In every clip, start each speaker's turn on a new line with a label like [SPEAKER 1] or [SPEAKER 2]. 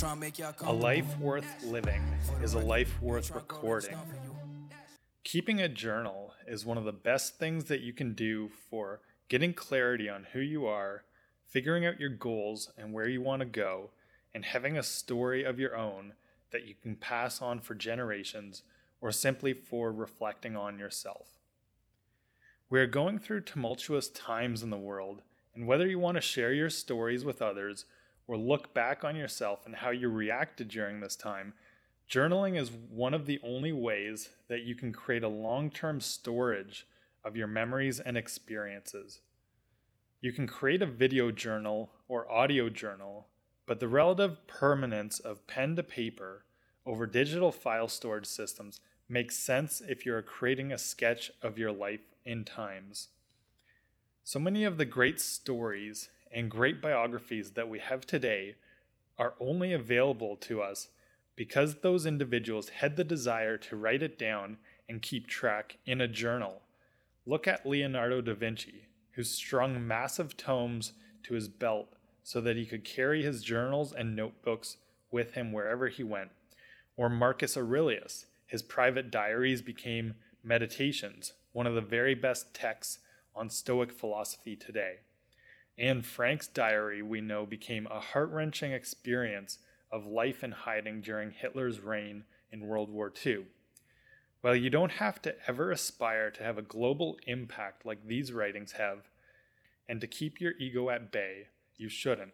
[SPEAKER 1] A life worth living is a life worth recording. Keeping a journal is one of the best things that you can do for getting clarity on who you are, figuring out your goals and where you want to go, and having a story of your own that you can pass on for generations or simply for reflecting on yourself. We are going through tumultuous times in the world, and whether you want to share your stories with others or look back on yourself and how you reacted during this time, journaling is one of the only ways that you can create a long term storage of your memories and experiences. You can create a video journal or audio journal, but the relative permanence of pen to paper over digital file storage systems makes sense if you're creating a sketch of your life in times. So many of the great stories and great biographies that we have today are only available to us because those individuals had the desire to write it down and keep track in a journal. Look at Leonardo da Vinci, who strung massive tomes to his belt so that he could carry his journals and notebooks with him wherever he went. Or Marcus Aurelius, his private diaries became meditations, one of the very best texts on Stoic philosophy today. Anne Frank's diary, we know, became a heart wrenching experience of life in hiding during Hitler's reign in World War II. While you don't have to ever aspire to have a global impact like these writings have, and to keep your ego at bay, you shouldn't.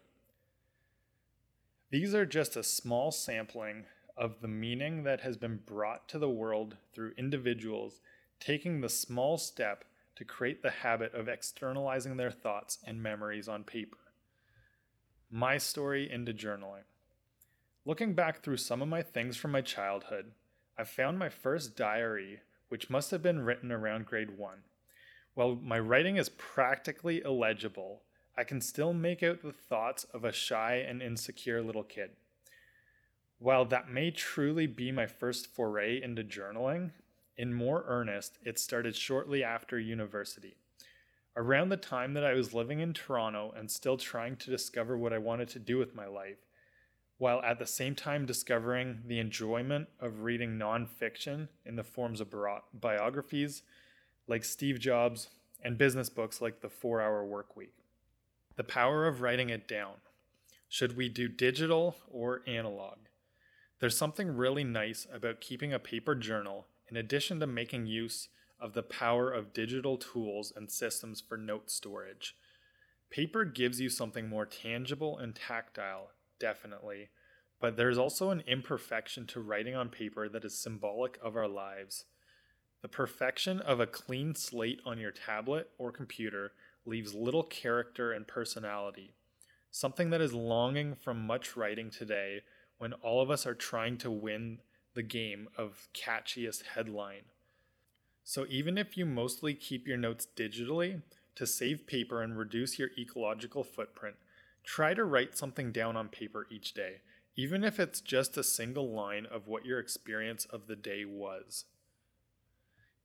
[SPEAKER 1] These are just a small sampling of the meaning that has been brought to the world through individuals taking the small step to create the habit of externalizing their thoughts and memories on paper. My story into journaling. Looking back through some of my things from my childhood, I found my first diary, which must have been written around grade 1. While my writing is practically illegible, I can still make out the thoughts of a shy and insecure little kid. While that may truly be my first foray into journaling, in more earnest, it started shortly after university. Around the time that I was living in Toronto and still trying to discover what I wanted to do with my life, while at the same time discovering the enjoyment of reading nonfiction in the forms of biographies like Steve Jobs and business books like The Four Hour Work Week. The power of writing it down. Should we do digital or analog? There's something really nice about keeping a paper journal in addition to making use of the power of digital tools and systems for note storage. Paper gives you something more tangible and tactile, definitely, but there's also an imperfection to writing on paper that is symbolic of our lives. The perfection of a clean slate on your tablet or computer leaves little character and personality, something that is longing from much writing today when all of us are trying to win the game of catchiest headline. So even if you mostly keep your notes digitally to save paper and reduce your ecological footprint, try to write something down on paper each day, even if it's just a single line of what your experience of the day was.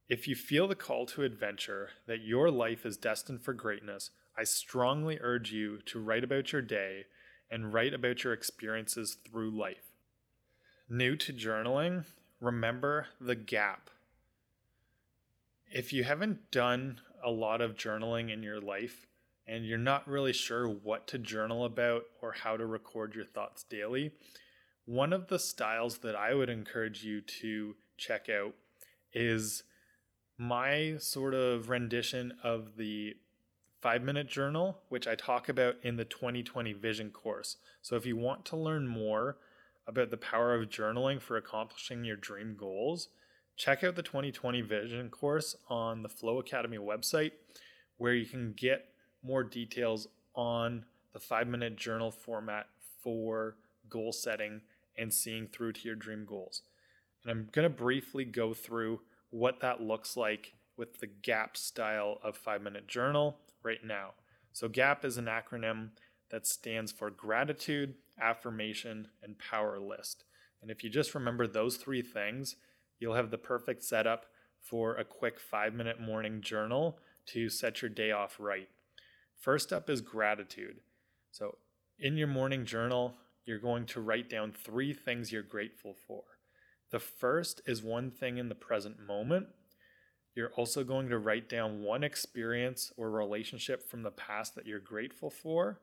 [SPEAKER 1] If you feel the call to adventure, that your life is destined for greatness, I strongly urge you to write about your day and write about your experiences through life new to journaling, remember the gap. If you haven't done a lot of journaling in your life and you're not really sure what to journal about or how to record your thoughts daily, one of the styles that I would encourage you to check out is my sort of rendition of the five minute journal, which I talk about in the 2020 Vision course. So if you want to learn more about the power of journaling for accomplishing your dream goals, check out the 2020 Vision course on the Flow Academy website, where you can get more details on the five minute journal format for goal setting and seeing through to your dream goals. And I'm going to briefly go through what that looks like with the GAP style of five minute journal right now. So, GAP is an acronym that stands for gratitude, affirmation, and power list. And if you just remember those three things, you'll have the perfect setup for a quick five minute morning journal to set your day off right. First up is gratitude. So, in your morning journal, you're going to write down three things you're grateful for. The first is one thing in the present moment. You're also going to write down one experience or relationship from the past that you're grateful for,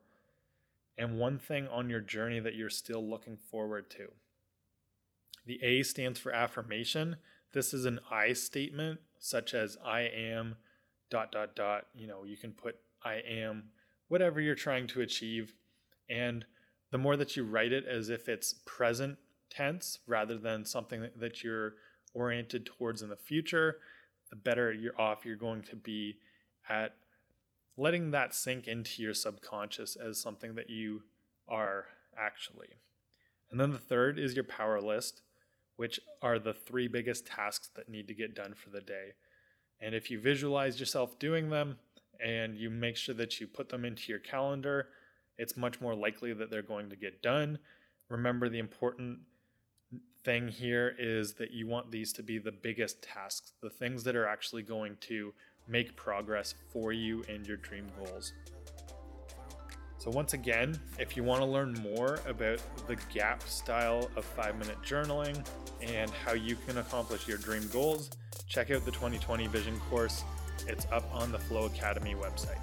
[SPEAKER 1] and one thing on your journey that you're still looking forward to. The A stands for affirmation. This is an I statement, such as I am dot dot dot. You know, you can put I am whatever you're trying to achieve. And the more that you write it as if it's present tense rather than something that you're oriented towards in the future, the better you're off you're going to be at letting that sink into your subconscious as something that you are actually. And then the third is your power list, which are the three biggest tasks that need to get done for the day. And if you visualize yourself doing them and you make sure that you put them into your calendar, it's much more likely that they're going to get done. Remember, the important thing here is that you want these to be the biggest tasks, the things that are actually going to make progress for you and your dream goals. So, once again, if you want to learn more about the GAP style of five minute journaling and how you can accomplish your dream goals, check out the 2020 Vision course. It's up on the Flow Academy website.